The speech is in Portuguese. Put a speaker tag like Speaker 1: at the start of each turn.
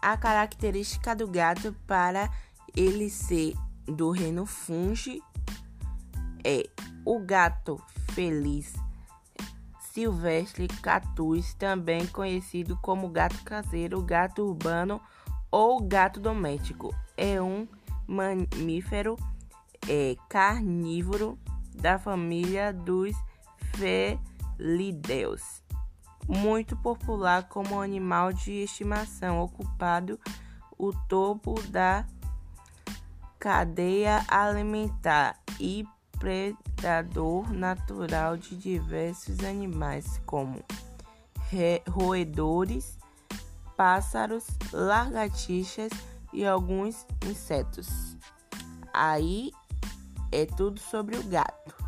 Speaker 1: A característica do gato para ele ser do reino fungi é o gato feliz silvestre catus, também conhecido como gato caseiro, gato urbano ou gato doméstico. É um mamífero é, carnívoro da família dos felídeos muito popular como animal de estimação, ocupado o topo da cadeia alimentar e predador natural de diversos animais, como roedores, pássaros, lagartixas e alguns insetos. Aí é tudo sobre o gato.